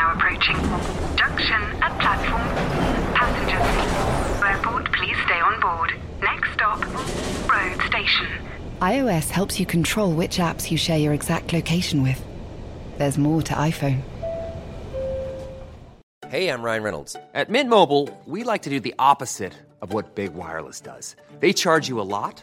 now approaching. Junction at platform. Passengers. Airport, please stay on board. Next stop, road station. iOS helps you control which apps you share your exact location with. There's more to iPhone. Hey, I'm Ryan Reynolds. At Mint Mobile, we like to do the opposite of what Big Wireless does. They charge you a lot,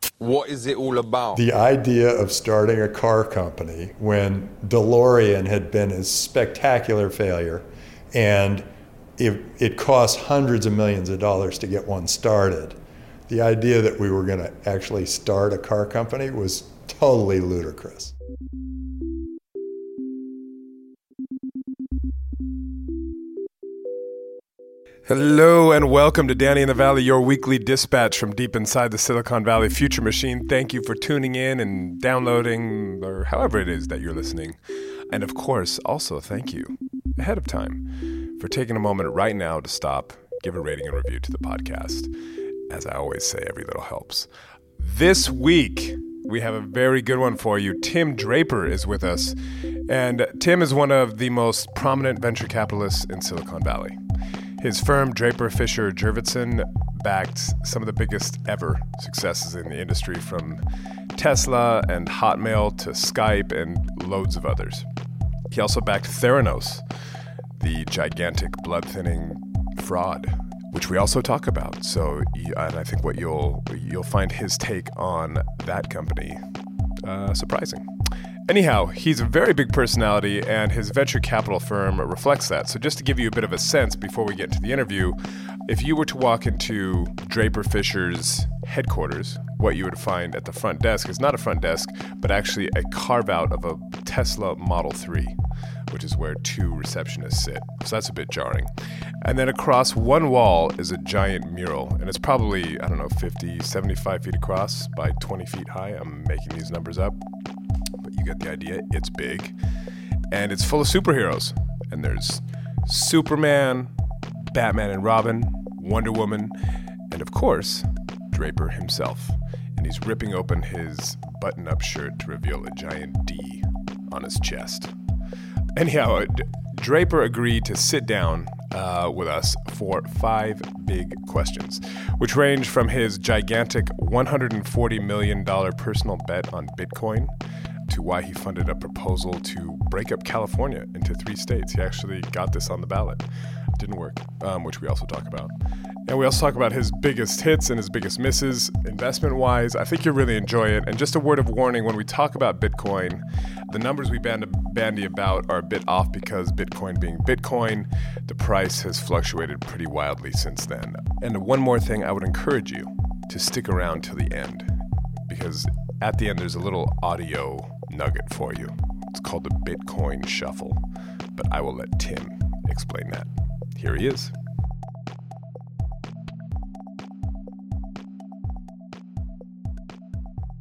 What is it all about? The idea of starting a car company when DeLorean had been a spectacular failure and it, it cost hundreds of millions of dollars to get one started. The idea that we were going to actually start a car company was totally ludicrous. Hello and welcome to Danny in the Valley, your weekly dispatch from deep inside the Silicon Valley Future Machine. Thank you for tuning in and downloading, or however it is that you're listening. And of course, also thank you ahead of time for taking a moment right now to stop, give a rating and review to the podcast. As I always say, every little helps. This week, we have a very good one for you. Tim Draper is with us. And Tim is one of the most prominent venture capitalists in Silicon Valley. His firm, Draper Fisher Jurvetson, backed some of the biggest ever successes in the industry from Tesla and Hotmail to Skype and loads of others. He also backed Theranos, the gigantic blood thinning fraud, which we also talk about. So, and I think what you'll you'll find his take on that company uh, surprising. Anyhow, he's a very big personality, and his venture capital firm reflects that. So, just to give you a bit of a sense before we get into the interview, if you were to walk into Draper Fisher's headquarters, what you would find at the front desk is not a front desk, but actually a carve out of a Tesla Model 3, which is where two receptionists sit. So, that's a bit jarring. And then across one wall is a giant mural, and it's probably, I don't know, 50, 75 feet across by 20 feet high. I'm making these numbers up you get the idea. It's big. And it's full of superheroes. And there's Superman, Batman and Robin, Wonder Woman, and of course, Draper himself. And he's ripping open his button up shirt to reveal a giant D on his chest. Anyhow, Draper agreed to sit down uh, with us for five big questions, which range from his gigantic $140 million personal bet on Bitcoin to why he funded a proposal to break up California into three states. He actually got this on the ballot. Didn't work, um, which we also talk about. And we also talk about his biggest hits and his biggest misses, investment wise. I think you'll really enjoy it. And just a word of warning when we talk about Bitcoin, the numbers we band- bandy about are a bit off because Bitcoin being Bitcoin, the price has fluctuated pretty wildly since then. And one more thing, I would encourage you to stick around till the end because at the end there's a little audio nugget for you. It's called the Bitcoin Shuffle, but I will let Tim explain that. Here he is.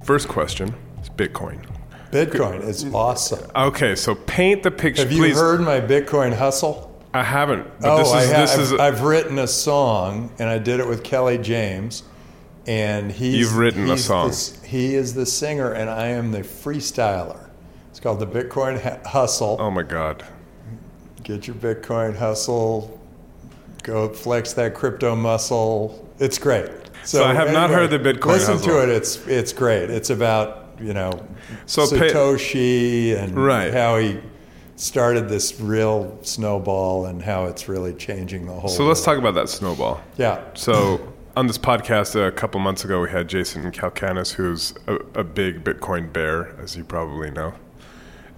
First question is Bitcoin. Bitcoin is awesome. Okay, so paint the picture, Have you please. heard my Bitcoin hustle? I haven't. But oh, this is, I have. this is I've, I've written a song, and I did it with Kelly James. And he's you've written he's a song. The, he is the singer, and I am the freestyler. It's called the Bitcoin Hustle. oh my god. Get your Bitcoin hustle. Go flex that crypto muscle. It's great. So I have not heard the Bitcoin Listen hustle. to it. It's it's great. It's about you know So pay- Satoshi and Right. how he started this real snowball and how it's really changing the whole. So let's talk about that snowball. Yeah. So on this podcast a couple months ago, we had Jason Calacanis, who's a, a big Bitcoin bear, as you probably know.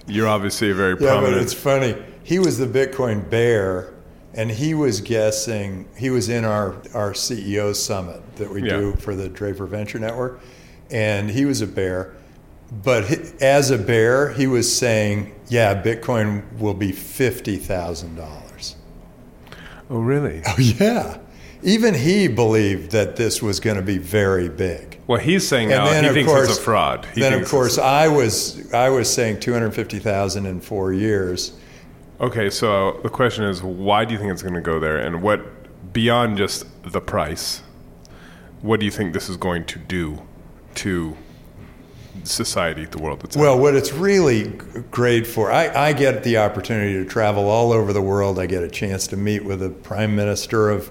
You're obviously a very Yeah, but it's funny. He was the Bitcoin bear, and he was guessing. He was in our our CEO summit that we Yeah. do for the Draper Venture Network, and he was a bear. But he, as a bear, he was saying, "Yeah, Bitcoin will be fifty thousand dollars." Oh, really? Oh, yeah. Even he believed that this was going to be very big. Well, he's saying now he thinks it's a fraud. He then, of course, I was I was saying two hundred fifty thousand in four years. Okay, so the question is, why do you think it's going to go there, and what beyond just the price, what do you think this is going to do to society, the world that's? Well, what it's really great for, I, I get the opportunity to travel all over the world. I get a chance to meet with the prime minister of,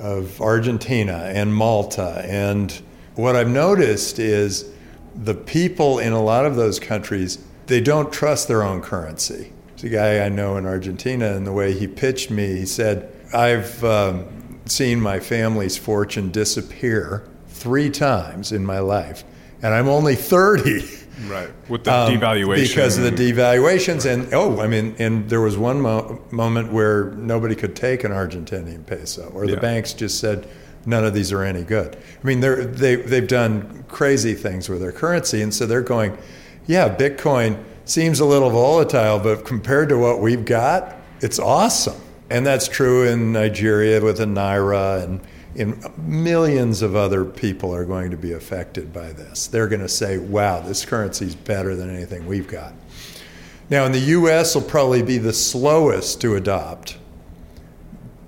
of Argentina and Malta. And what I've noticed is the people in a lot of those countries, they don't trust their own currency. There's a guy I know in Argentina, and the way he pitched me, he said, I've um, seen my family's fortune disappear three times in my life, and I'm only 30. right. With the Um, devaluation. because of the devaluations and oh i mean and there was one mo- moment where nobody could take an argentinian peso or the Yeah. banks just said none of these are any good. I mean they're, they, they've done crazy things with their currency and so they're going yeah bitcoin seems a little volatile but compared to what we've got it's awesome. And that's true in nigeria with the naira and in millions of other people are going to be affected by this. They're going to say, wow, this currency is better than anything we've got. Now, in the US, will probably be the slowest to adopt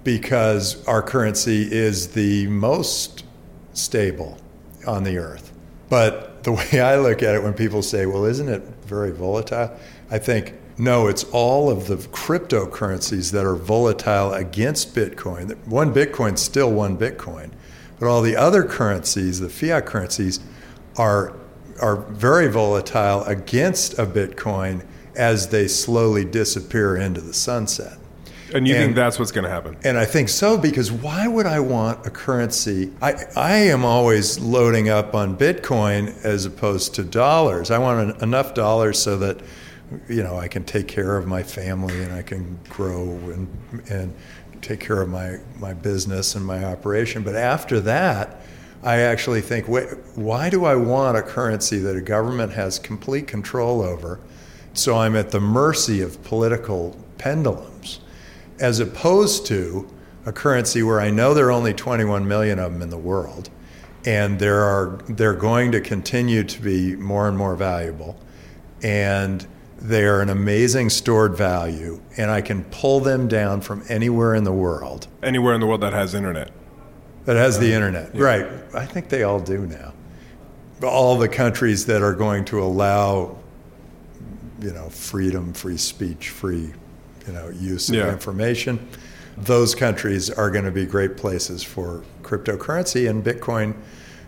because our currency is the most stable on the earth. But the way I look at it, when people say, well, isn't it very volatile? I think, no, it's all of the cryptocurrencies that are volatile against Bitcoin. One Bitcoin's still one Bitcoin, but all the other currencies, the fiat currencies, are are very volatile against a Bitcoin as they slowly disappear into the sunset. and you think that's what's going to happen And I think so because why would I want a currency? I, I am always loading up on Bitcoin as opposed to dollars. I want en- enough dollars so that you know I can take care of my family and I can grow and and take care of my my business and my operation. But after that, I actually think, wait, why do I want a currency that a government has complete control over? So I'm at the mercy of political pendulums as opposed to a currency where I know there are only 21 million of them in the world, and there are they're going to continue to be more and more valuable, and they are an amazing stored value, and I can pull them down from anywhere in the world anywhere in the world that has internet that has the uh, internet. Right. I think they all do now. All the countries that are going to allow, you know, freedom, free speech, free, you know, use of Yeah. information, those countries are going to be great places for cryptocurrency, and Bitcoin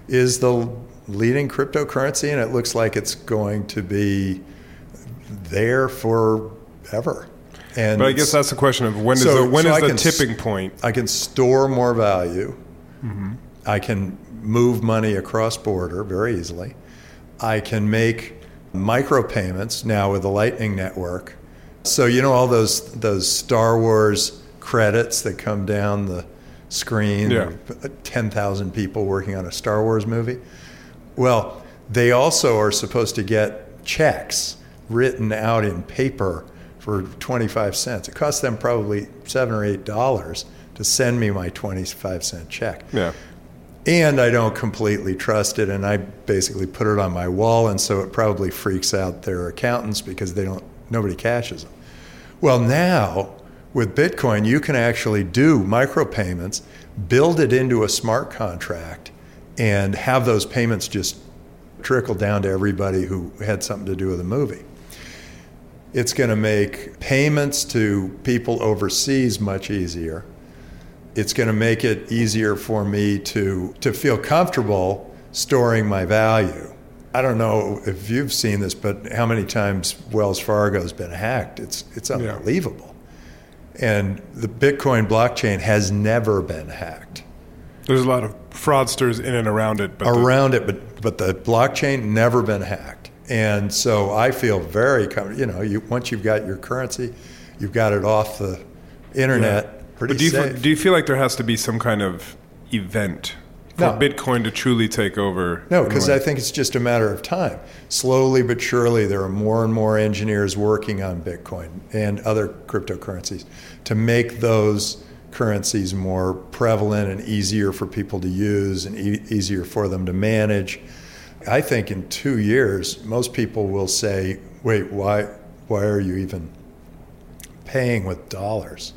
is the leading cryptocurrency, and it looks like it's going to be there forever. And but i guess that's the question of when is So- the when so is the tipping point I can store more value. Mm-hmm. I can move money across border very easily. I can make micropayments now with the Lightning Network. So you know all those those Star Wars credits that come down the screen. Yeah. Ten thousand people working on a Star Wars movie. Well, they also are supposed to get checks written out in paper for 25 cents. It cost them probably seven or eight dollars to send me my 25 cent check. yeah And I don't completely trust it, and I basically put it on my wall, and so it probably freaks out their accountants because they don't nobody cashes them. Well, now with Bitcoin, you can actually do micropayments, build it into a smart contract, and have those payments just trickle down to everybody who had something to do with the movie. It's going to make payments to people overseas much easier. It's going to make it easier for me to, to feel comfortable storing my value. I don't know if you've seen this, but how many times Wells Fargo's been hacked? It's, it's unbelievable. And the Bitcoin blockchain has never been hacked. there's a lot of fraudsters in and around it but the- around it, but but the blockchain never been hacked, and so I feel very comfortable. you know you once you've got your currency, you've got it off the internet, pretty But do you, safe. do you feel like there has to be some kind of event for No. Bitcoin to truly take over? no, because? I think it's just a matter of time. Slowly but surely, there are more and more engineers working on Bitcoin and other cryptocurrencies to make those currencies more prevalent and easier for people to use and e- easier for them to manage. I think in two years, most people will say, wait, why, why are you even paying with dollars?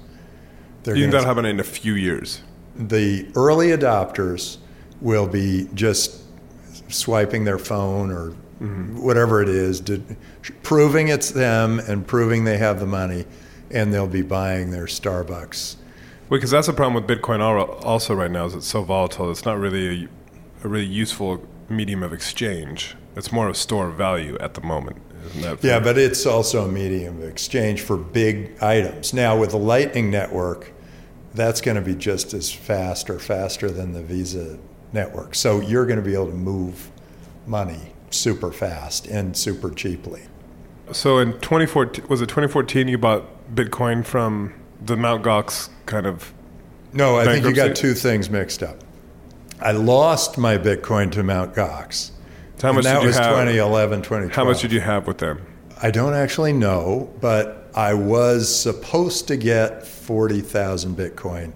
They're You think that'll happen in a few years? the early adopters will be just swiping their phone or mm-hmm. whatever it is, to, proving it's them and proving they have the money, and they'll be buying their Starbucks. Because that's the problem with Bitcoin also right now is it's so volatile. It's not really a, a really useful medium of exchange. It's more of a store of value at the moment. Isn't that Yeah, but it's also a medium of exchange for big items. Now, with the Lightning Network, that's going to be just as fast or faster than the Visa network. So you're going to be able to move money super fast and super cheaply. So in 2014, was it 2014 you bought Bitcoin from the Mt. Gox kind of? No, I think you got two things mixed up. I lost my Bitcoin to Mt. Gox. How much and that did you was have? 2011, 2012. How much did you have with them? I don't actually know, but I was supposed to get 40,000 Bitcoin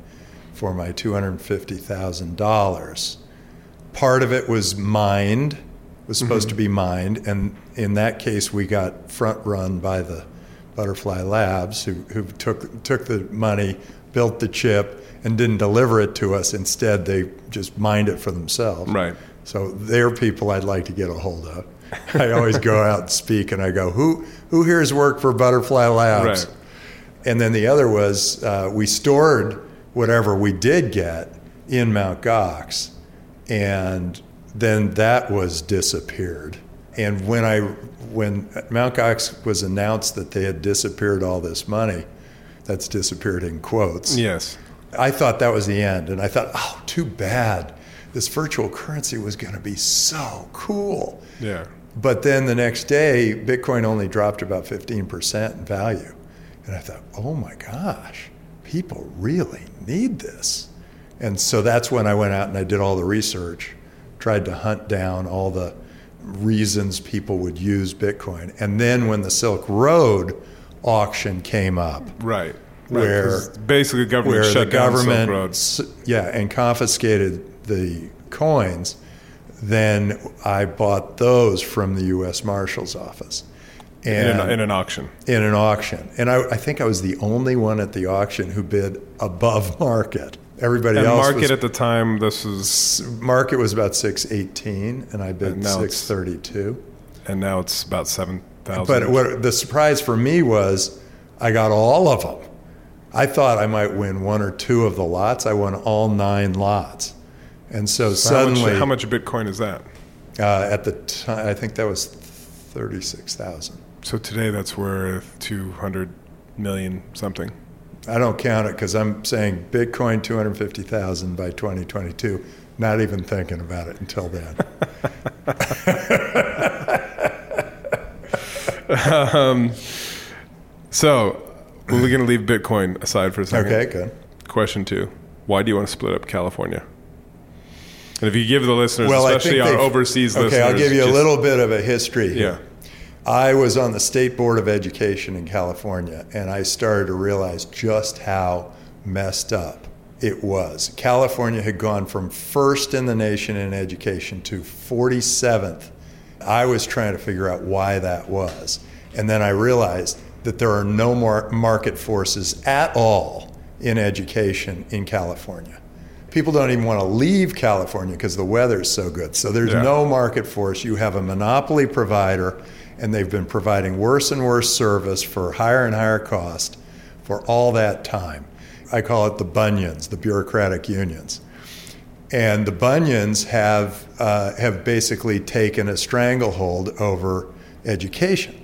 for my $250,000. Part of it was mined, was supposed mm-hmm. to be mined, and in that case, we got front run by the Butterfly Labs, who, who took, took the money, built the chip, and didn't deliver it to us. Instead, they just mined it for themselves. Right. So they're people I'd like to get a hold of. I always go out and speak, and I go, "Who who here has worked for Butterfly Labs?" Right. And then the other was uh, we stored whatever we did get in Mount Gox, and then that was disappeared. And when I when Mount Gox was announced that they had disappeared all this money, that's disappeared in quotes. Yes. I thought that was the end, and I thought, oh, too bad. This virtual currency was going to be so cool. Yeah. But then the next day, Bitcoin only dropped about 15% in value. And I thought, oh my gosh, people really need this. And so that's when I went out and I did all the research, tried to hunt down all the reasons people would use Bitcoin. And then when the Silk Road auction came up, Right. Where- 'cause basically the government where shut the government, yeah, and confiscated the coins, then I bought those from the U.S. Marshal's office, in and an, in an auction. in an auction. And I, I think I was the only one at the auction who bid above market. Everybody And else market was, at the time, this was, market was about six eighteen, and I bid And now it's- six thirty two. and now it's about seven thousand. But what the surprise for me was I got all of them. I thought I might win one or two of the lots. I won all nine lots. And so, suddenly, how much, how much Bitcoin is that? Uh, at the time, I think that was 36,000. So today that's worth two hundred million something. I don't count it because I'm saying Bitcoin 250,000 by 2022. Not even thinking about it until then. Um, so we're going to leave Bitcoin aside for a second. okay, good. Question two: Why do you want to split up California? And if you give the listeners, Well, especially our overseas okay, listeners, okay, I'll give you a little bit of a history Yeah. here. I was on the State Board of Education in California, and I started to realize just how messed up it was. California had gone from first in the nation in education to 47th. I was trying to figure out why that was. And then I realized that there are no more market forces at all in education in California. People don't even want to leave California because the weather is so good. So there's Yeah. no market force. You have a monopoly provider, and they've been providing worse and worse service for higher and higher cost for all that time. I call it the bunions, the bureaucratic unions. And the bunions have, uh, have basically taken a stranglehold over education.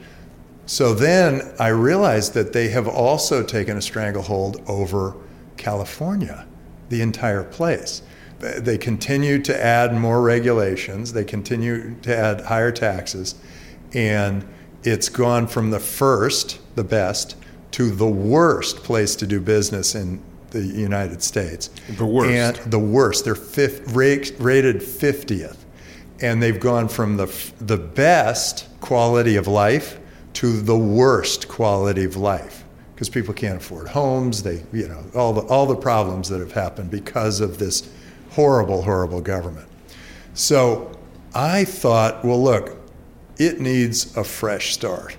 So then I realized that they have also taken a stranglehold over California, the entire place. They continue to add more regulations, they continue to add higher taxes, and it's gone from the first, the best, to the worst place to do business in the United States. The worst. And the worst. They're fifth, ra- rated 50th. And they've gone from the, the best quality of life to the worst quality of life. because people can't afford homes. They, you know, all the all the problems that have happened because of this horrible, horrible government. So I thought, well, look, it needs a fresh start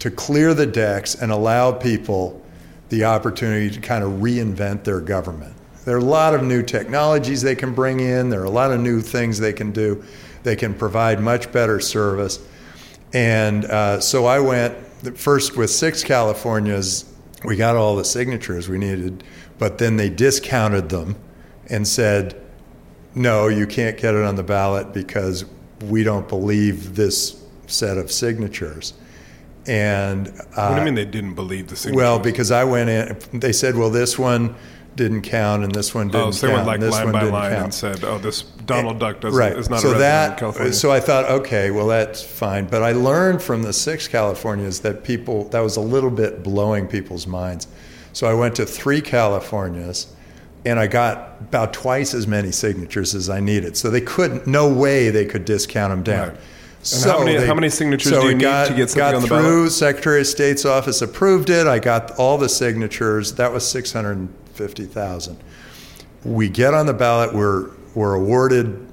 to clear the decks and allow people the opportunity to kind of reinvent their government. There are a lot of new technologies they can bring in, there are a lot of new things they can do. They can provide much better service. And uh, so I went first with six Californias. We got all the signatures we needed, but then they discounted them and said, no, you can't get it on the ballot because we don't believe this set of signatures. And uh, what do you mean they didn't believe the signatures? well, because I went in, they said, well, this one didn't count and this one didn't oh, so they count. went like line one by line count. and said, "Oh, this Donald Duck doesn't right. is not so a that, California." So I thought, okay, well that's fine. But I learned from the six Californias that people that was a little bit blowing people's minds. So I went to three Californias, and I got about twice as many signatures as I needed. So they couldn't, no way they could discount them down. Right. And how many- how many signatures so do you it need got, to get something got on the through. ballot? Secretary of State's office approved it. I got all the signatures. That was six hundred fifty thousand we get on the ballot. We're we're awarded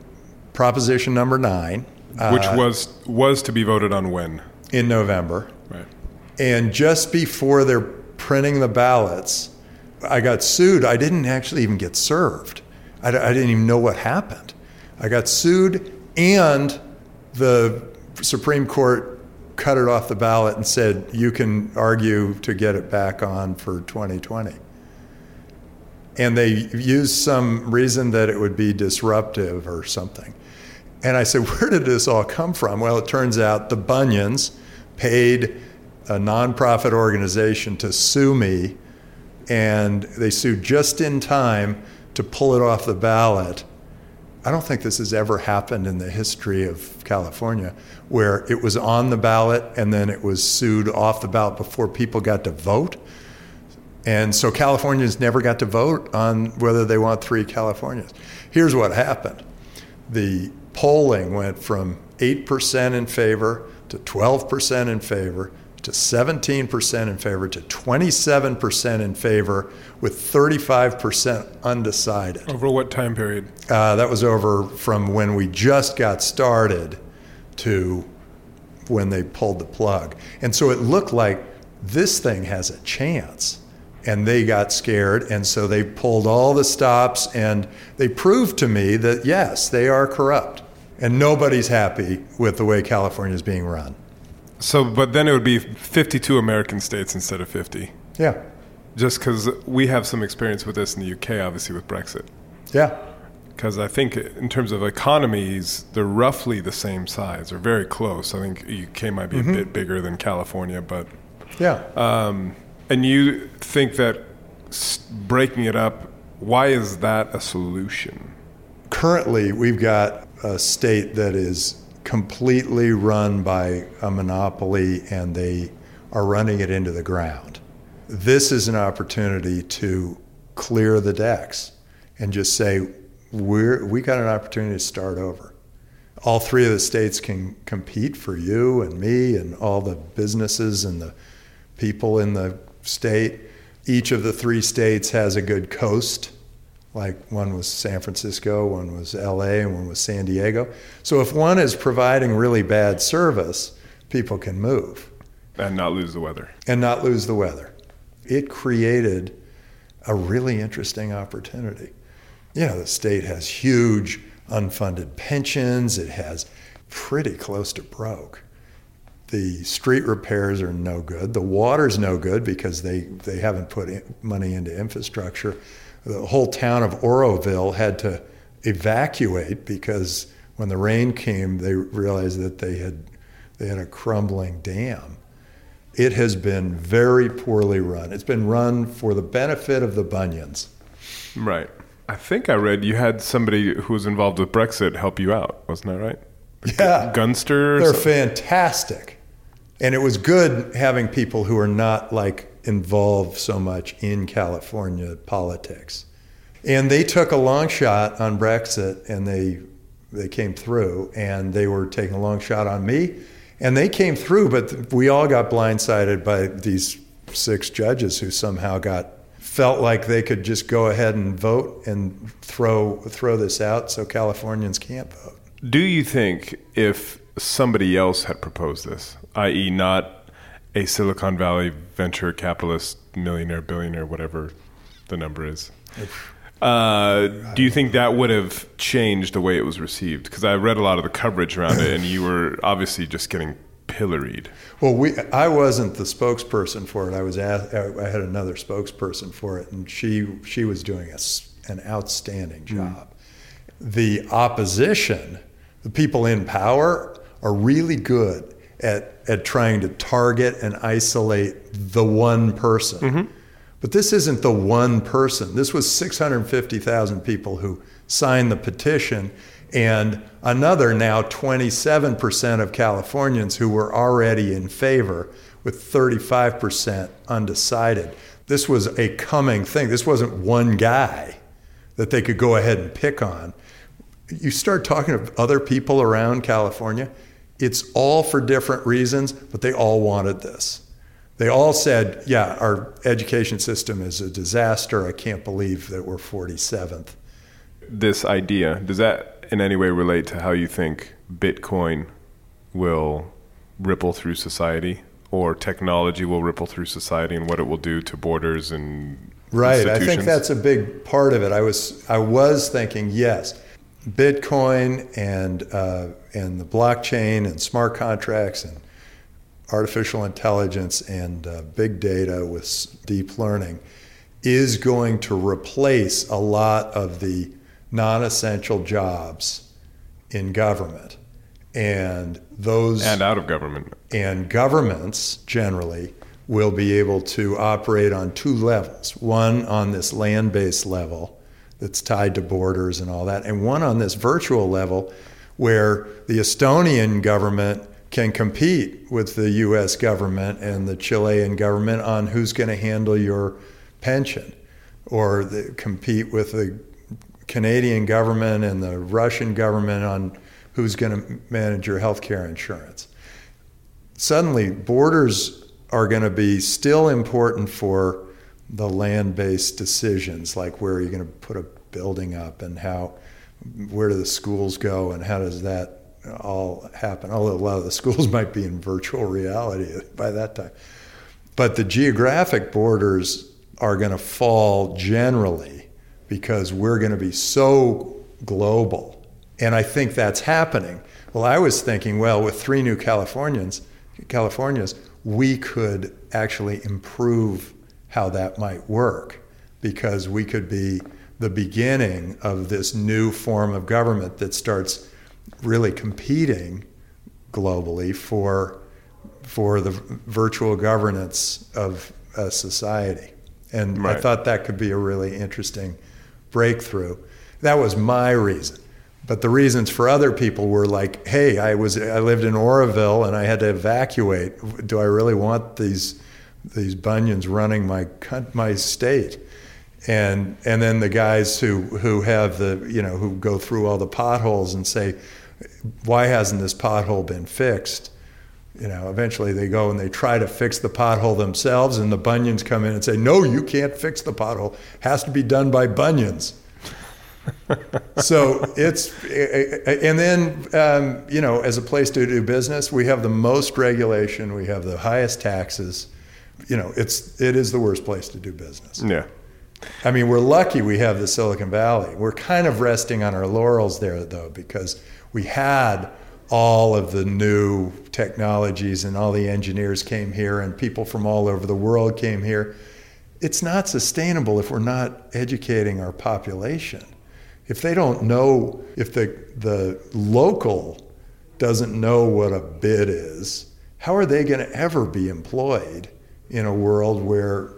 proposition number nine which uh, was was to be voted on when? in November, Right. and just before they're printing the ballots, I got sued. I didn't actually even get served. I, I didn't even know what happened. I got sued, and the Supreme Court cut it off the ballot and said you can argue to get it back on for 2020 and they used some reason that it would be disruptive or something. And I said, Where did this all come from? Well, it turns out the bunions paid a nonprofit organization to sue me, and they sued just in time to pull it off the ballot. I don't think this has ever happened in the history of California where it was on the ballot and then it was sued off the ballot before people got to vote. And so Californians never got to vote on whether they want three Californias. Here's what happened the polling went from 8% in favor to 12% in favor to 17% in favor to 27% in favor with 35% undecided. Over what time period? Uh, that was over from when we just got started to when they pulled the plug. And so it looked like this thing has a chance. And they got scared, and so they pulled all the stops, and they proved to me that yes, they are corrupt. And nobody's happy with the way California is being run. So, but then it would be 52 American states instead of 50. Yeah. Just because we have some experience with this in the UK, obviously with Brexit. Yeah. Because I think in terms of economies, they're roughly the same size or very close. I think UK might be a bit bigger than California, but Yeah. um, and you think that breaking it up, why is that a solution? currently we've got a state that is completely run by a monopoly and they are running it into the ground. This is an opportunity to clear the decks and just say we're we got an opportunity to start over. All three of the states can compete for you and me and all the businesses and the people in the state. Each of the three states has a good coast like one was San Francisco, one was LA, and one was San Diego. So if one is providing really bad service, people can move And not lose the weather. and not lose the weather. It created a really interesting opportunity. You know, the state has huge unfunded pensions, it has pretty close to broke. The street repairs are no good. The water's no good because they, they haven't put money into infrastructure. The whole town of Oroville had to evacuate because when the rain came, they realized that they had, they had a crumbling dam. It has been very poorly run. It's been run for the benefit of the bunions. Right. I think I read you had somebody who was involved with Brexit help you out. Wasn't that right? Yeah. Gunster. or They're something? fantastic. And it was good having people who are not like involved so much in California politics. And they took a long shot on Brexit and they they came through and they were taking a long shot on me and they came through but we all got blindsided by these six judges who somehow got felt like they could just go ahead and vote and throw throw this out so Californians can't vote. Do you think if somebody else had proposed this, i.e., not a Silicon Valley venture capitalist, millionaire, billionaire, whatever the number is, uh, do you think that would have changed the way it was received? Because I read a lot of the coverage around it, and you were obviously just getting pilloried. Well, we I wasn't the spokesperson for it. I was asked, I had another spokesperson for it, and she she was doing a, an outstanding job. Mm. The opposition, the people in power, are really good at at trying to target and isolate the one person. Mm-hmm. But this isn't the one person. This was 650,000 people who signed the petition, and another now 27% of Californians who were already in favor, with 35% undecided. This was a coming thing. This wasn't one guy that they could go ahead and pick on. You start talking to other people around California, it's all for different reasons, but they all wanted this. They all said, Yeah, our education system is a disaster. I can't believe that we're 47th. This idea, does that in any way relate to how you think Bitcoin will ripple through society or technology will ripple through society and what it will do to borders and Right. I think that's a big part of it. I was I was thinking, yes, Bitcoin and uh, and the blockchain and smart contracts and artificial intelligence and uh, big data with deep learning is going to replace a lot of the non essential jobs in government. And those. And out of government. And governments generally will be able to operate on two levels one on this land based level that's tied to borders and all that, and one on this virtual level where the Estonian government can compete with the US government and the Chilean government on who's going to handle your pension or the, compete with the Canadian government and the Russian government on who's going to manage your health care insurance. Suddenly, borders are going to be still important for the land based decisions, like where are you going to put a building up and how, where do the schools go and how does that all happen? Although a lot of the schools might be in virtual reality by that time. But the geographic borders are going to fall generally because we're going to be so global. And I think that's happening. Well, I was thinking, well, with three new Californians, Californias, we could actually improve how that might work because we could be the beginning of this new form of government that starts really competing globally for for the virtual governance of a society. And right. I thought that could be a really interesting breakthrough. That was my reason. But the reasons for other people were like, hey, I was I lived in Oroville and I had to evacuate. Do I really want these these bunions running my my state? And and then the guys who who have the you know who go through all the potholes and say, why hasn't this pothole been fixed? You know, eventually they go and they try to fix the pothole themselves, and the bunions come in and say, "No, you can't fix the pothole. It has to be done by bunions." so it's, and then um, you know, as a place to do business, we have the most regulation, we have the highest taxes. You know, it's it is the worst place to do business. Yeah. I mean, we're lucky we have the Silicon Valley. We're kind of resting on our laurels there, though, because we had all of the new technologies and all the engineers came here and people from all over the world came here. It's not sustainable if we're not educating our population. If they don't know, if the, the local doesn't know what a bid is, how are they going to ever be employed in a world where,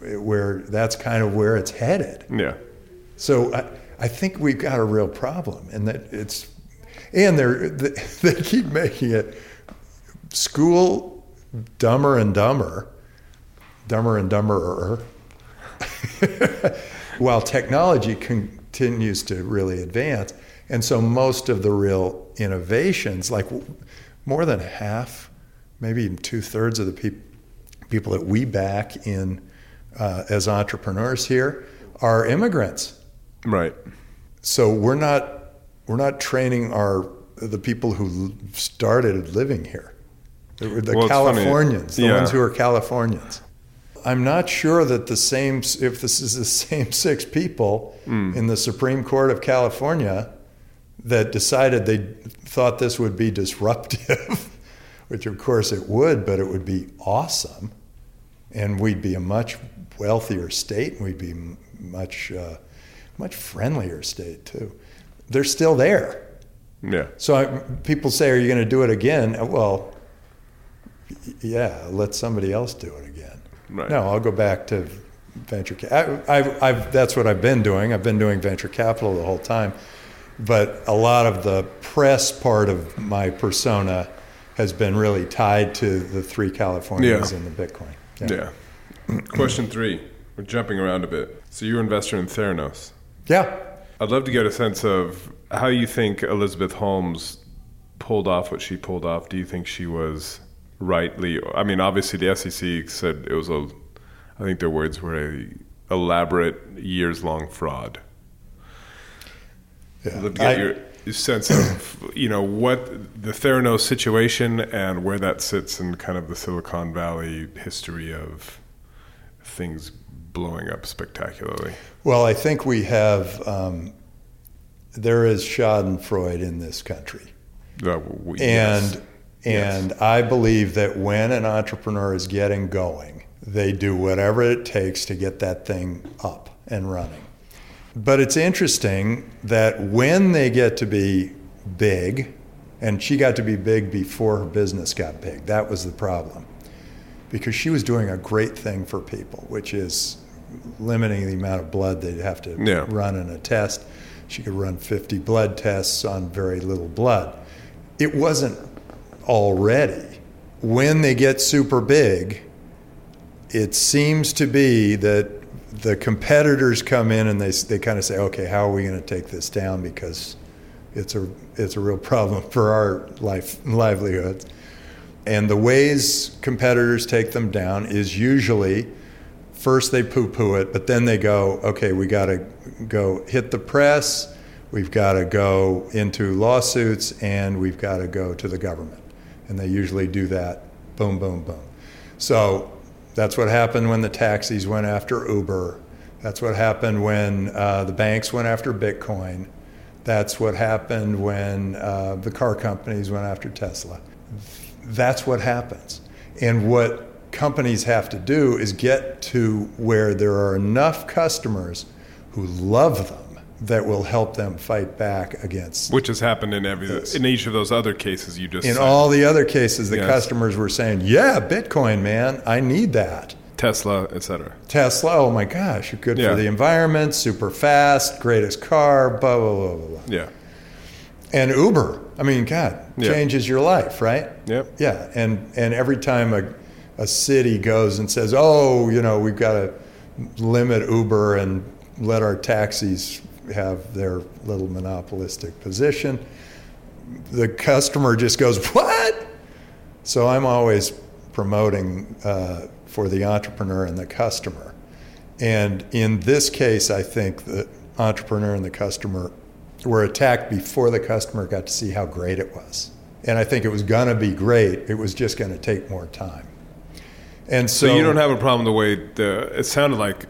where that's kind of where it's headed? Yeah. So I, I think we've got a real problem, and that it's and they're they keep making it school dumber and dumber, dumber and dumberer, while technology continues to really advance. And so most of the real innovations, like more than half, maybe even two thirds of the pe- people that we back in uh, as entrepreneurs here are immigrants. Right. So we're not we're not training our the people who started living here, the, Well. Californians, the Yeah. ones who are Californians. I'm not sure that the same if this is the same six people Hmm. in the Supreme Court of California that decided they thought this would be disruptive, which of course it would, but it would be awesome, and we'd be a much wealthier state, and we'd be much uh, much friendlier state too. They're still there. Yeah. So I, people say, "Are you going to do it again?" Well, yeah, let somebody else do it again. Right. No, I'll go back to venture. Ca- I, I've, I've, that's what I've been doing. I've been doing venture capital the whole time, but a lot of the press part of my persona has been really tied to the three Californians Yeah. and the Bitcoin. Yeah. Question three. We're jumping around a bit. So you're an investor in Theranos. Yeah. I'd love to get a sense of how you think Elizabeth Holmes pulled off what she pulled off. Do you think she was rightly? I mean, obviously the SEC said it was a. I think their words were a elaborate, years-long fraud. Yeah. I'd love to get I- your sense of you know what the Theranos situation and where that sits in kind of the Silicon Valley history of things blowing up spectacularly. Well, I think we have. Um, there is Schadenfreude in this country. Uh, we- And yes. and I believe that when an entrepreneur is getting going, they do whatever it takes to get that thing up and running. But it's interesting that when they get to be big, and she got to be big before her business got big, that was the problem. Because she was doing a great thing for people, which is limiting the amount of blood they'd have to Yeah. run in a test. She could run 50 blood tests on very little blood. It wasn't already. When they get super big, it seems to be that the competitors come in and they, they kind of say, okay, how are we going to take this down? Because it's a, it's a real problem for our life, livelihoods. And the ways competitors take them down is usually first they poo poo it, but then they go, okay, we got to go hit the press, we've got to go into lawsuits, and we've got to go to the government. And they usually do that boom, boom, boom. So that's what happened when the taxis went after Uber. That's what happened when uh, the banks went after Bitcoin. That's what happened when uh, the car companies went after Tesla. That's what happens. And what companies have to do is get to where there are enough customers who love them that will help them fight back against. which has happened in every in each of those other cases you just In cited. all the other cases, the Yes. customers were saying, "Yeah, Bitcoin, man, I need that." Tesla, etc. Tesla, oh my gosh, you're good Yeah. for the environment, super fast, greatest car, blah blah blah blah blah. Yeah. And Uber, I mean, God, Yeah. changes your life, right? Yep. Yeah, and and every time a a city goes and says, "Oh, you know, we've got to limit Uber and let our taxis have their little monopolistic position," the customer just goes, "What?" So I'm always promoting uh, for the entrepreneur and the customer. And in this case, I think the entrepreneur and the customer were attacked before the customer got to see how great it was. And I think it was going to be great. It was just going to take more time. And so, So, you don't have a problem the way the it sounded like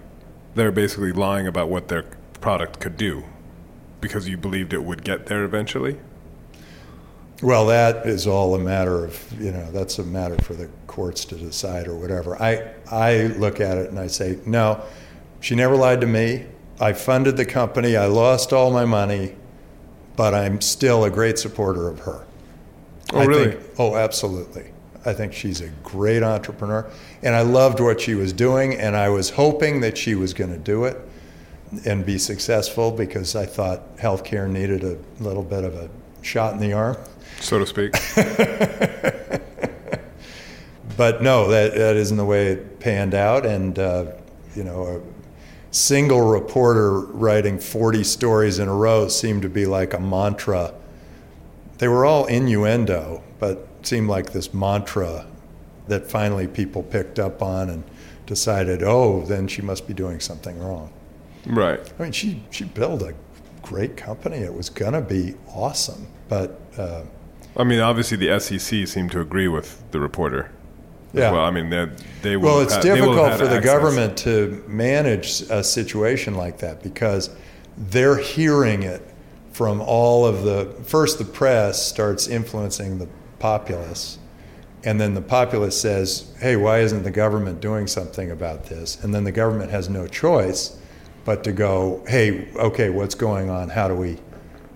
they're basically lying about what their product could do because you believed it would get there eventually. Well, that is all a matter of, you know, that's a matter for the courts to decide or whatever. I, I look at it and I say, no, she never lied to me. I funded the company. I lost all my money, but I'm still a great supporter of her. Oh, I really? Think, oh, absolutely. I think she's a great entrepreneur. And I loved what she was doing, and I was hoping that she was going to do it and be successful because I thought healthcare needed a little bit of a shot in the arm. So to speak. But no, that, that isn't the way it panned out. And, uh, you know, a single reporter writing 40 stories in a row seemed to be like a mantra. They were all innuendo, but seemed like this mantra that finally people picked up on and decided, oh, then she must be doing something wrong. Right. I mean, she she built a great company. It was gonna be awesome, but uh, I mean, obviously the SEC seemed to agree with the reporter. Yeah. Well, I mean, they they well, it's had- difficult for the access. government to manage a situation like that because they're hearing it from all of the. First, the press starts influencing the populace, and then the populace says, "Hey, why isn't the government doing something about this?" And then the government has no choice but to go, "Hey, okay, what's going on? How do we?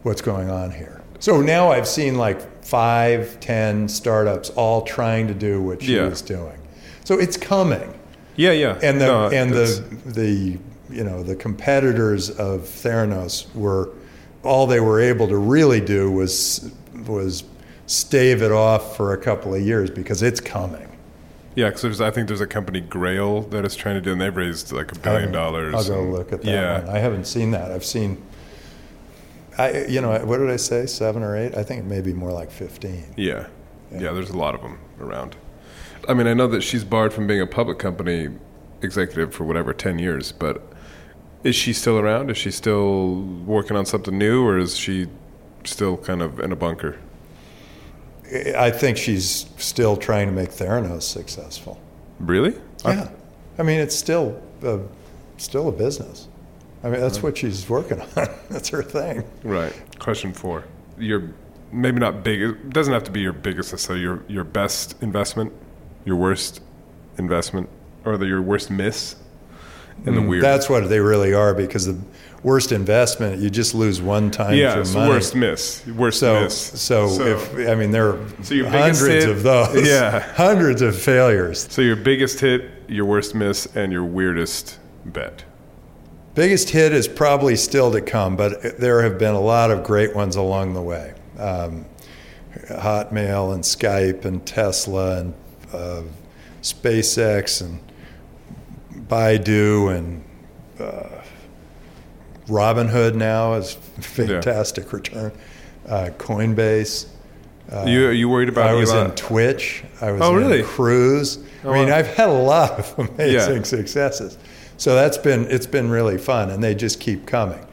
What's going on here?" So now I've seen like five, ten startups all trying to do what she Yeah. was doing. So it's coming, Yeah, yeah. and the No, and that's- the the you know the competitors of Theranos were all they were able to really do was was stave it off for a couple of years because it's coming. Yeah, because I think there's a company Grail that is trying to do, and they've raised like a billion dollars. I'll go look at that yeah. one. I haven't seen that. I've seen. I you know what did I say? Seven or eight? I think it may be more like fifteen. Yeah. yeah, There's a lot of them around. I mean, I know that she's barred from being a public company executive for whatever ten years, but is she still around? Is she still working on something new, or is she still kind of in a bunker? I think she's still trying to make Theranos successful. Really? Yeah, I mean it's still a, still a business. I mean that's what she's working on. that's her thing. Right. Question four. Your maybe not big. It doesn't have to be your biggest. So your your best investment, your worst investment, or the, your worst miss, and the weird. Mm, That's what they really are because the worst investment you just lose one time yeah. for it's money. worst miss. Worst So, miss. so, so if I mean there are So your hundreds hit- of those, Yeah. hundreds of failures. So your biggest hit, your worst miss, and your weirdest bet. Biggest hit is probably still to come, but there have been a lot of great ones along the way. Um, Hotmail and Skype and Tesla and uh, SpaceX and Baidu and uh, Robinhood now is fantastic return. Uh, Coinbase. you are you worried about? I was Elon? in Twitch. I was Oh, in really? Cruise. Oh, I mean, wow. I've had a lot of amazing Yeah. successes. So that's been it's been really fun, and they just keep coming.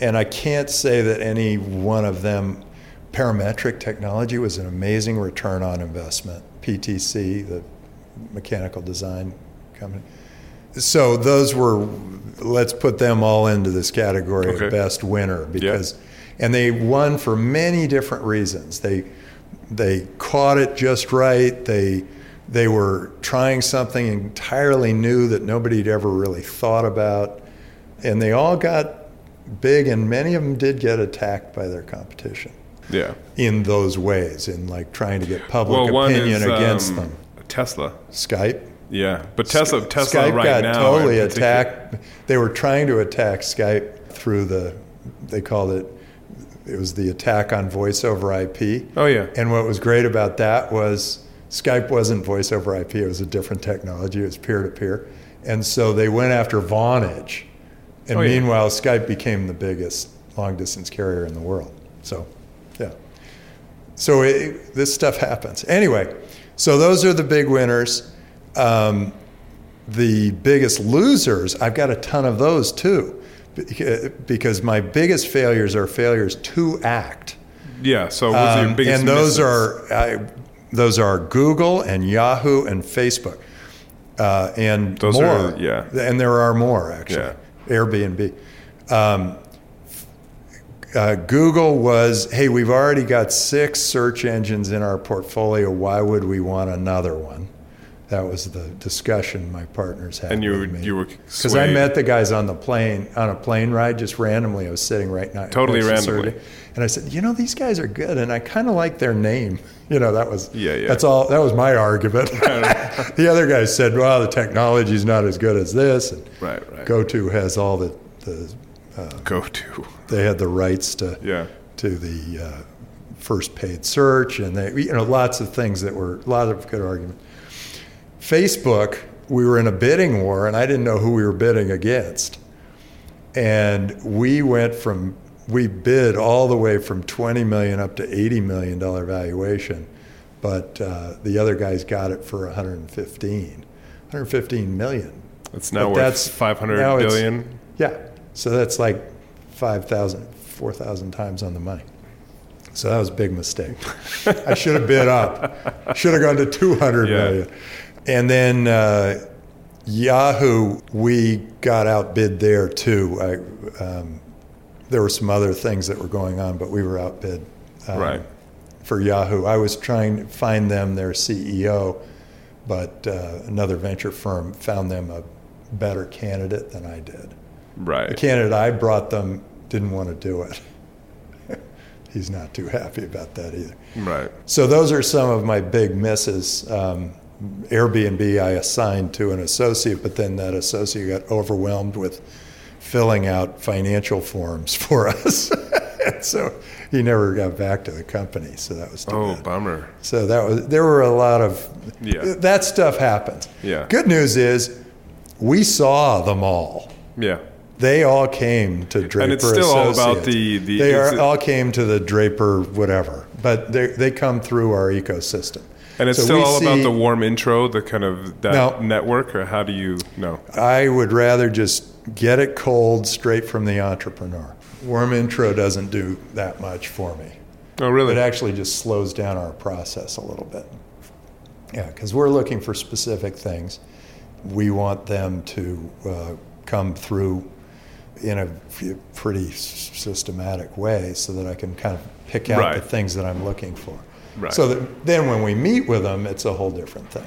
And I can't say that any one of them. Parametric technology was an amazing return on investment. PTC, the mechanical design company. So those were, let's put them all into this category Okay. of best winner because, and they won for many different reasons. They they caught it just right. They they were trying something entirely new that nobody had ever really thought about, and they all got big. And many of them did get attacked by their competition yeah. in those ways, in like trying to get public Well, opinion is against um, them. Tesla. Skype. Yeah, but Tesla, Tesla Skype right got now totally attacked. They were trying to attack Skype through the, they called it, it was the attack on voice over IP. Oh yeah. And what was great about that was Skype wasn't voice over IP, it was a different technology, it was peer to peer. And so they went after Vonage. And Oh, yeah. meanwhile, Skype became the biggest long distance carrier in the world. So, yeah. So it, this stuff happens. Anyway, so those are the big winners. Um, the biggest losers, I've got a ton of those too, because my biggest failures are failures to act. Yeah. So what's your Um, biggest? and those misses? are I, those are Google and Yahoo and Facebook, uh, and Those more. are- yeah. and there are more actually. Yeah. Airbnb. Um, uh, Google was, hey, we've already got six search engines in our portfolio. Why would we want another one? That was the discussion my partners had. And you with me. you were Because I met the guys on the plane on a plane ride just randomly. I was sitting right now. Totally randomly. And I said, you know, these guys are good, and I kind of like their name. You know, that was Yeah, yeah. That's all. That was my argument. the other guys said, well, the technology's not as good as this, and Right, right. GoTo has all the, the go to. they had the rights to Yeah. to the uh, first paid search, and they you know lots of things that were a lot of good arguments. Facebook, we were in a bidding war, and I didn't know who we were bidding against, and we went from we bid all the way from 20 million up to 80 million dollar valuation but uh, the other guys got it for 115, 115 million. It's now But worth that's- 500 now billion. Yeah, so that's like 5,000, 4,000 times on the money. So that was a big mistake. I should have bid up. Should have gone to two hundred Yeah. million. And then uh, Yahoo, we got outbid there too. I, um, there were some other things that were going on, but we were outbid um, Right. for Yahoo. I was trying to find them their CEO, but uh, another venture firm found them a better candidate than I did. The Right. candidate I brought them didn't want to do it. He's not too happy about that either. Right. So those are some of my big misses. Um, Airbnb I assigned to an associate, but then that associate got overwhelmed with filling out financial forms for us. and so he never got back to the company. So that was Oh, bad. bummer. So that was there were a lot of Yeah. that stuff happens. Yeah. Good news is we saw them all. Yeah. They all came to Draper it's still all about the- the- they are, all came to the Draper whatever, but they they come through our ecosystem. And it's So still all about the warm intro, the kind of that No. network, or how do you know? I would rather just get it cold straight from the entrepreneur. Warm intro doesn't do that much for me. Oh, really? It actually just slows down our process a little bit. Yeah, because we're looking for specific things. We want them to uh, come through in a pretty systematic way so that I can kind of pick out the things that I'm looking for. Right. So that then when we meet with them, it's a whole different thing.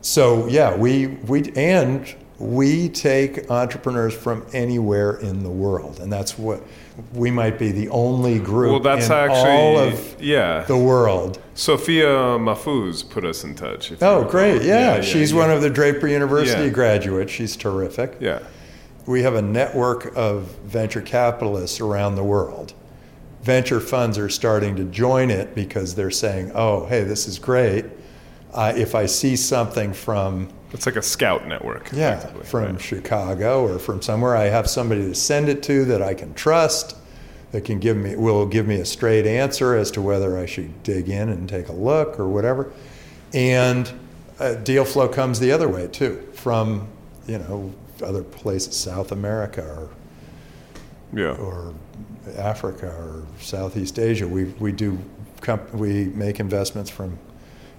So yeah, we we and we take entrepreneurs from anywhere in the world, and that's what we might be the only group Well, that's in actually all of yeah. the world. Sophia Mahfouz put us in touch. Oh, great! Yeah, she's yeah. one of the Draper University Yeah. graduates. She's terrific. Yeah. We have a network of venture capitalists around the world. Venture funds are starting to join it because they're saying, "Oh, hey, this is great. Uh, if I see something from It's like a scout network. yeah from right? Chicago or from somewhere, I have somebody to send it to that I can trust, that can give me will give me a straight answer as to whether I should dig in and take a look or whatever, and uh, deal flow comes the other way too from you know other places, South America or Yeah. or Africa or Southeast Asia. We, we do comp- we make investments from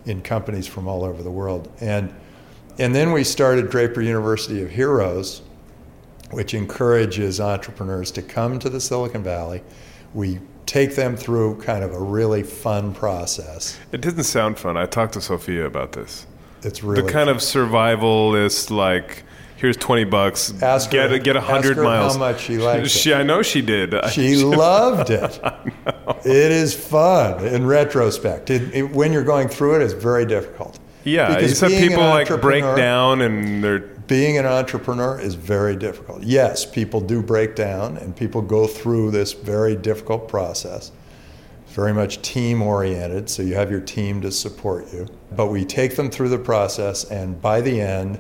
in companies from all over the world, and and then we started Draper University of Heroes, which encourages entrepreneurs to come to the Silicon Valley. We take them through kind of a really fun process. It didn't sound fun. I talked to Sophia about this. It's really the kind of survivalist, like, here's 20 bucks, Ask get, her- a, get 100 ask her miles. how much she likes it. I know she did. She loved it. It is fun in retrospect. It, it, when you're going through it, it's very difficult. yeah, Because you said people like break down and they're being an entrepreneur is very difficult. Yes, people do break down and people go through this very difficult process. It's very much team oriented, so you have your team to support you. But we take them through the process, and by the end,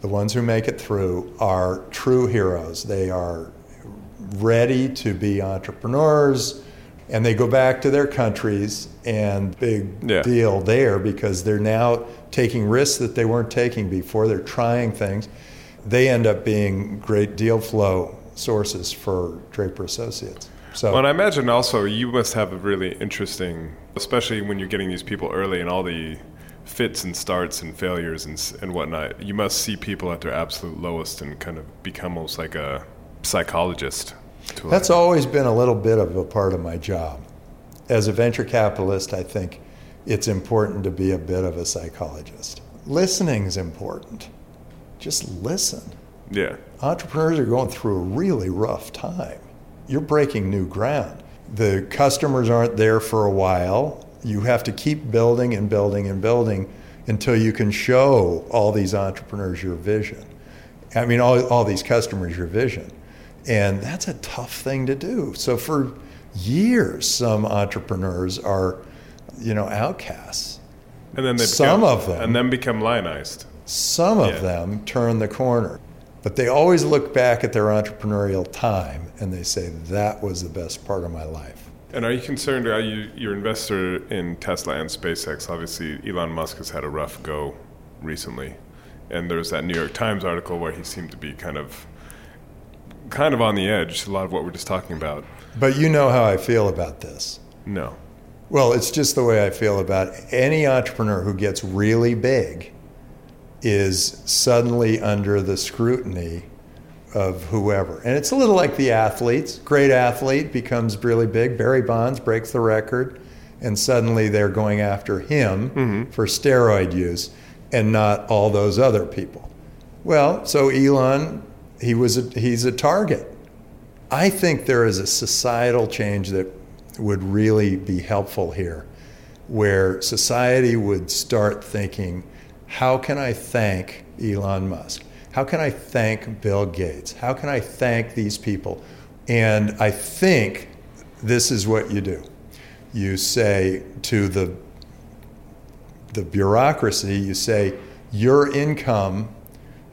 the ones who make it through are true heroes. They are ready to be entrepreneurs and they go back to their countries and big Yeah. deal there because they're now taking risks that they weren't taking before they're trying things they end up being great deal flow sources for draper associates so Well, and I imagine also you must have a really interesting, especially when you're getting these people early and all the fits and starts and failures and, and whatnot. You must see people at their absolute lowest and kind of become almost like a psychologist. That's always been a little bit of a part of my job. As a venture capitalist, I think it's important to be a bit of a psychologist. Listening is important. Just listen. yeah. Entrepreneurs are going through a really rough time. You're breaking new ground. The customers aren't there for a while. You have to keep building and building and building until you can show all these entrepreneurs your vision. I mean, all, all these customers your vision. And that's a tough thing to do. So for years, some entrepreneurs are, you know, outcasts. And then they Some become, of them. and then become lionized. Some of Yeah. them turn the corner, but they always look back at their entrepreneurial time and they say, that was the best part of my life. And are you concerned? Are you your investor in Tesla and SpaceX? Obviously, Elon Musk has had a rough go recently, and there's that New York Times article where he seemed to be kind of, kind of on the edge. A lot of what we're just talking about. But you know how I feel about this. No. Well, it's just the way I feel about any entrepreneur who gets really big is suddenly under the scrutiny of whoever. And it's a little like the athletes. Great athlete becomes really big. Barry Bonds breaks the record, and suddenly they're going after him Mm-hmm. for steroid use and not all those other people. Well, so Elon, he was a, he's a target. I think there is a societal change that would really be helpful here, where society would start thinking, how can I thank Elon Musk? How can I thank Bill Gates? How can I thank these people? And I think this is what you do. You say to the the bureaucracy, you say your income,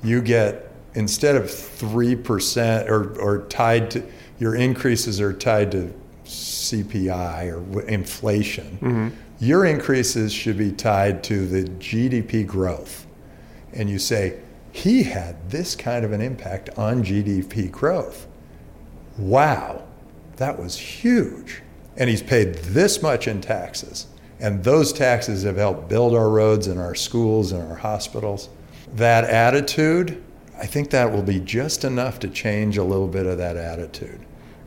you get instead of three percent or or tied to your increases are tied to CPI or inflation. Mm-hmm. Your increases should be tied to the GDP growth, and you say he had this kind of an impact on GDP growth. Wow, that was huge. And he's paid this much in taxes. And those taxes have helped build our roads and our schools and our hospitals. That attitude, I think that will be just enough to change a little bit of that attitude.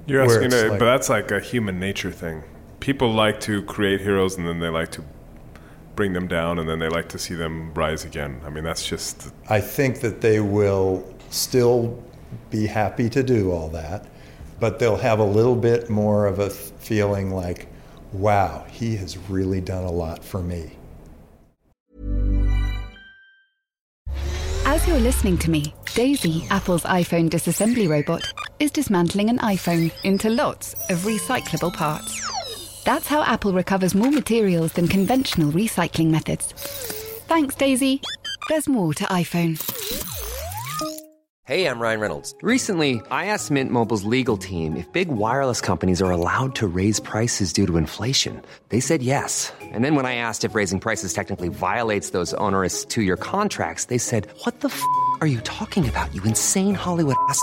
You're asking, a, like- but that's like a human nature thing. People like to create heroes, and then they like to bring them down, and then they like to see them rise again. I mean, that's just I think that they will still be happy to do all that, but they'll have a little bit more of a feeling like, wow, he has really done a lot for me. As you're listening to me, Daisy, Apple's iPhone disassembly robot, is dismantling an iPhone into lots of recyclable parts. That's how Apple recovers more materials than conventional recycling methods. Thanks, Daisy. There's more to iPhone. Hey, I'm Ryan Reynolds. Recently, I asked Mint Mobile's legal team if big wireless companies are allowed to raise prices due to inflation. They said yes. And then when I asked if raising prices technically violates those onerous two year contracts, they said, What the f are you talking about, you insane Hollywood ass?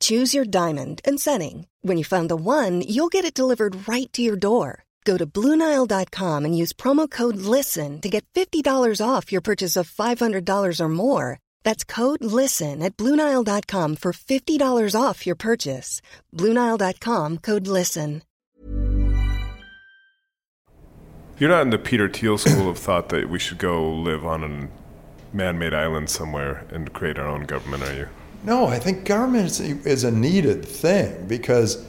Choose your diamond and setting. When you find the one, you'll get it delivered right to your door. Go to Bluenile.com and use promo code LISTEN to get $50 off your purchase of $500 or more. That's code LISTEN at Bluenile.com for $50 off your purchase. Bluenile.com code LISTEN. you're not in the Peter Thiel school of thought that we should go live on a man-made island somewhere and create our own government, are you? No, I think government is a, is a needed thing because,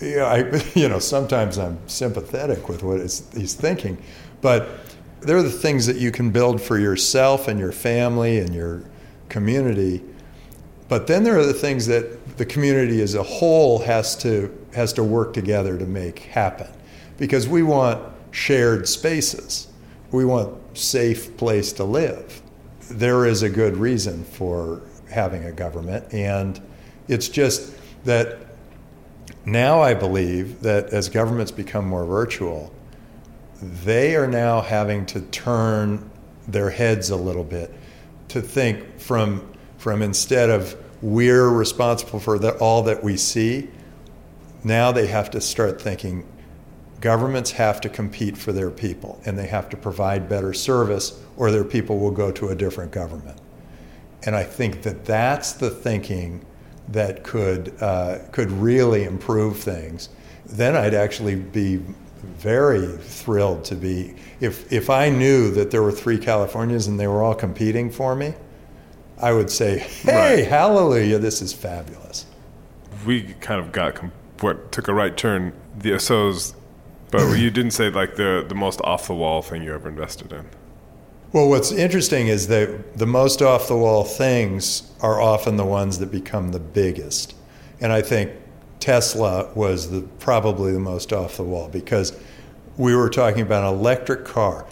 you know, I, you know, sometimes I'm sympathetic with what he's thinking, but there are the things that you can build for yourself and your family and your community, but then there are the things that the community as a whole has to has to work together to make happen, because we want shared spaces, we want safe place to live. There is a good reason for having a government, and it's just that now I believe that as governments become more virtual, they are now having to turn their heads a little bit to think from from instead of we're responsible for the, all that we see, now they have to start thinking governments have to compete for their people and they have to provide better service or their people will go to a different government. And I think that that's the thinking that could uh, could really improve things. Then I'd actually be very thrilled to be if if I knew that there were three Californias and they were all competing for me. I would say, "Hey, Right. hallelujah! This is fabulous." we kind of got com- what took a right turn. The so's, but you didn't say like the the most off the wall thing you ever invested in. Well, what's interesting is that the most off the wall things are often the ones that become the biggest. And I think Tesla was the, probably the most off the wall because we were talking about an electric car.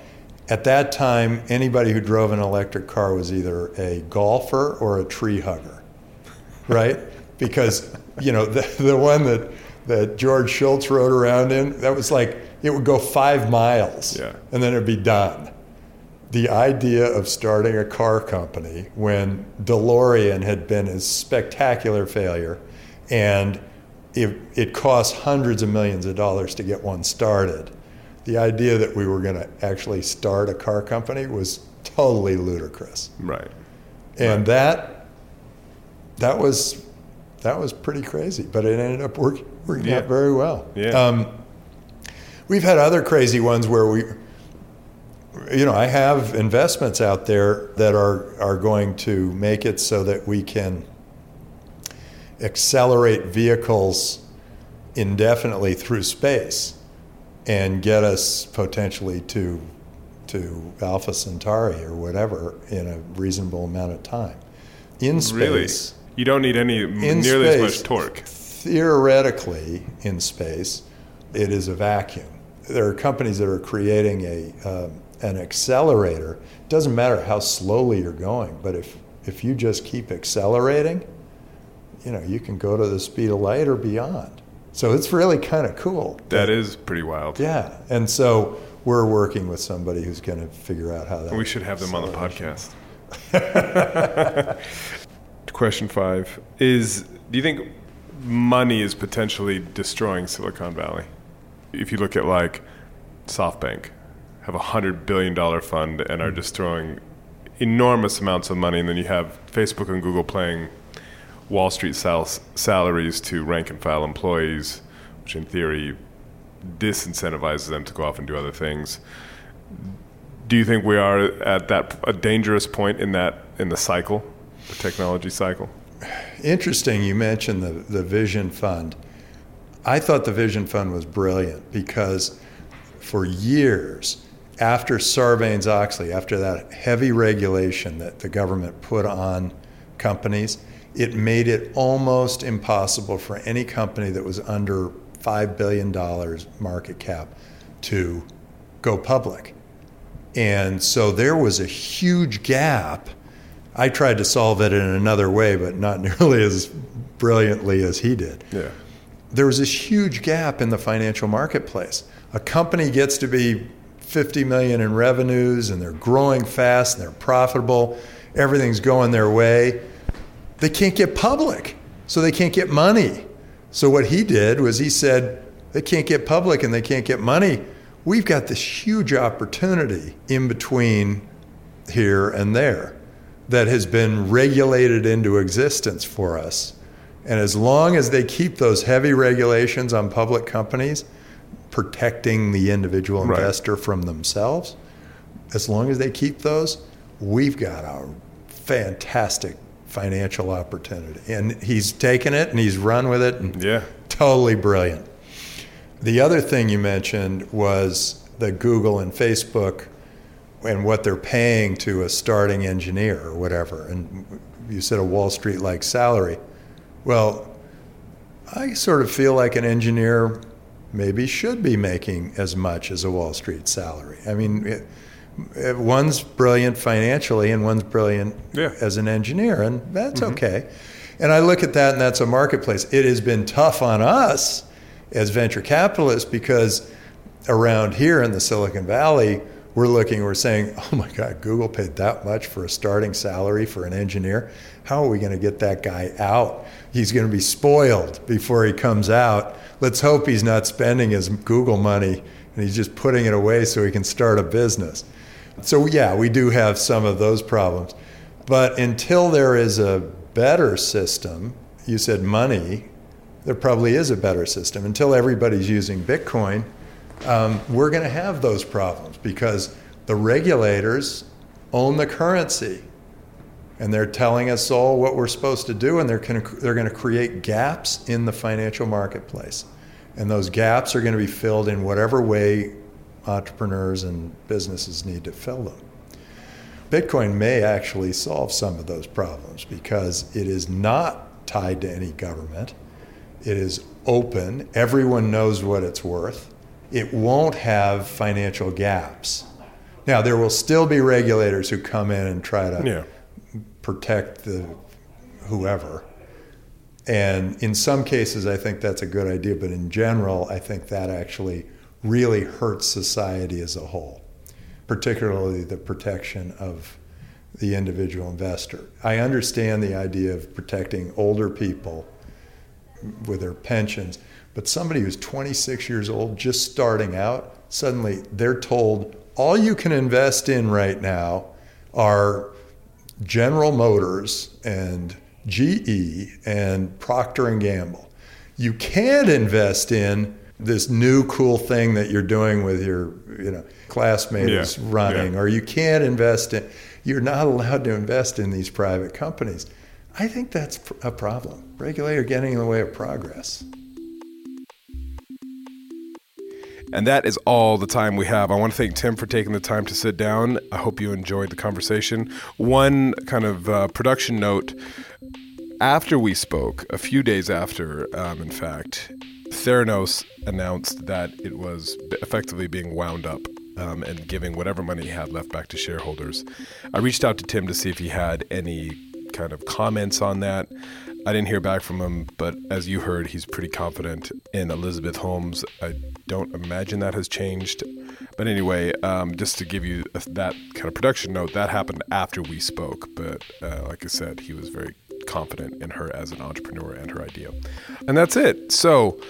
At that time, anybody who drove an electric car was either a golfer or a tree hugger, right? because, you know, the, the one that, that George Shultz rode around in, that was like, it would go five miles Yeah. and then it'd be done the idea of starting a car company when DeLorean had been a spectacular failure and it, it cost hundreds of millions of dollars to get one started. The idea that we were going to actually start a car company was totally ludicrous. Right. And that that was that was pretty crazy, but it ended up working, working Yeah. out very well. Yeah. Um, we've had other crazy ones where we, you know, I have investments out there that are are going to make it so that we can accelerate vehicles indefinitely through space and get us potentially to to Alpha Centauri or whatever in a reasonable amount of time. In space, Really? You don't need any nearly as much torque. Theoretically, in space, it is a vacuum. There are companies that are creating a um, an accelerator. It doesn't matter how slowly you're going, but if if you just keep accelerating, you know you can go to the speed of light or beyond. So it's really kind of cool. That is pretty wild. Yeah, and so we're working with somebody who's going to figure out how that. We should have them on the podcast. Question five is Do you think money is potentially destroying Silicon Valley? If you look at like SoftBank, have a $100 billion fund and are hmm. just throwing enormous amounts of money, and then you have Facebook and Google playing Wall Street sal- salaries to rank and file employees, which in theory disincentivizes them to go off and do other things do you think we are at that a dangerous point in that in the cycle, the technology cycle? Interesting. You mentioned the the Vision Fund. I thought the Vision Fund was brilliant because for years after Sarbanes Oxley, after that heavy regulation that the government put on companies, it made it almost impossible for any company that was under $5 billion market cap to go public. And so there was a huge gap. I tried to solve it in another way, but not nearly as brilliantly as he did Yeah. there was this huge gap in the financial marketplace. A company gets to be 50 million in revenues and they're growing fast and they're profitable, everything's going their way. They can't get public, so they can't get money. So what he did was he said, they can't get public and they can't get money. We've got this huge opportunity in between here and there that has been regulated into existence for us. And as long as they keep those heavy regulations on public companies, protecting the individual Right. investor from themselves, as long as they keep those, we've got a fantastic financial opportunity. And he's taken it and he's run with it and Yeah. totally brilliant. The other thing you mentioned was the Google and Facebook and what they're paying to a starting engineer or whatever. And you said a Wall Street like salary. Well, I sort of feel like an engineer maybe should be making as much as a Wall Street salary. I mean, it, it- one's brilliant financially and one's brilliant Yeah. as an engineer, and that's mm-hmm. okay. And I look at that, and that's a marketplace. It has been tough on us as venture capitalists because around here in the Silicon Valley, we're looking, we're saying, oh my God, Google paid that much for a starting salary for an engineer. How are we going to get that guy out? He's going to be spoiled before he comes out. Let's hope he's not spending his Google money and he's just putting it away so he can start a business. So, yeah, we do have some of those problems. But until there is a better system, you said money, there probably is a better system. Until everybody's using Bitcoin, um, we're going to have those problems because the regulators own the currency and they're telling us all what we're supposed to do and they're to, they're going to create gaps in the financial marketplace and those gaps are going to be filled in whatever way entrepreneurs and businesses need to fill them Bitcoin may actually solve some of those problems because it is not tied to any government. It is open. Everyone knows what it's worth. It won't have financial gaps. Now, there will still be regulators who come in and try to Yeah. Protect the whoever. And in some cases, I think that's a good idea, but in general, I think that actually really hurts society as a whole, particularly the protection of the individual investor. I understand the idea of protecting older people with their pensions, but somebody who's 26 years old, just starting out, suddenly they're told all you can invest in right now are General Motors and GE and Procter and Gamble. You can't invest in this new cool thing that you're doing with your, you know, classmate Yeah, running, yeah. or you can't invest in. You're not allowed to invest in these private companies. I think that's a problem. Regulator getting in the way of progress. And that is all the time we have. I want to thank Tim for taking the time to sit down. I hope you enjoyed the conversation. One kind of uh, production note after we spoke, a few days after, um, in fact, Theranos announced that it was effectively being wound up um, and giving whatever money he had left back to shareholders. I reached out to Tim to see if he had any kind of comments on that. I didn't hear back from him, but as you heard, he's pretty confident in Elizabeth Holmes. I don't imagine that has changed. But anyway, um, just to give you that kind of production note, that happened after we spoke. But uh, like I said, he was very confident in her as an entrepreneur and her idea. And that's it. So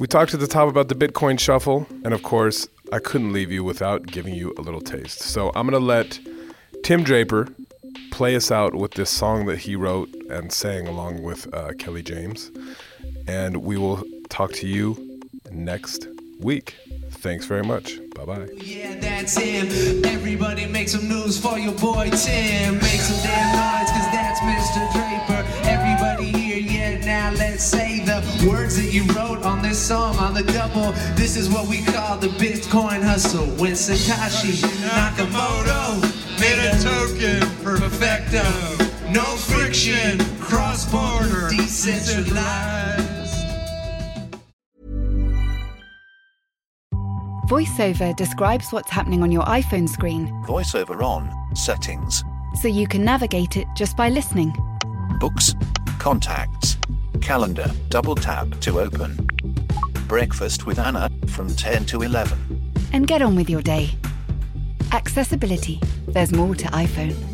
we talked at the top about the Bitcoin shuffle. And of course, I couldn't leave you without giving you a little taste. So I'm going to let Tim Draper play us out with this song that he wrote and sang along with uh, Kelly James. And we will talk to you next week. Thanks very much. Bye bye. Yeah, that's him. Everybody make some news for your boy Tim. Make some damn noise, cause that's Mr. Draper. Everybody here, yeah, now let's say the words that you wrote on this song on the double. This is what we call the Bitcoin hustle. When Satoshi Nakamoto made a token perfecto. No friction, cross border, decentralized. VoiceOver describes what's happening on your iPhone screen VoiceOver on. Settings. so you can navigate it just by listening. Books. Contacts. Calendar. Double tap to open. Breakfast with Anna from 10 to 11. And get on with your day. Accessibility. There's more to iPhone.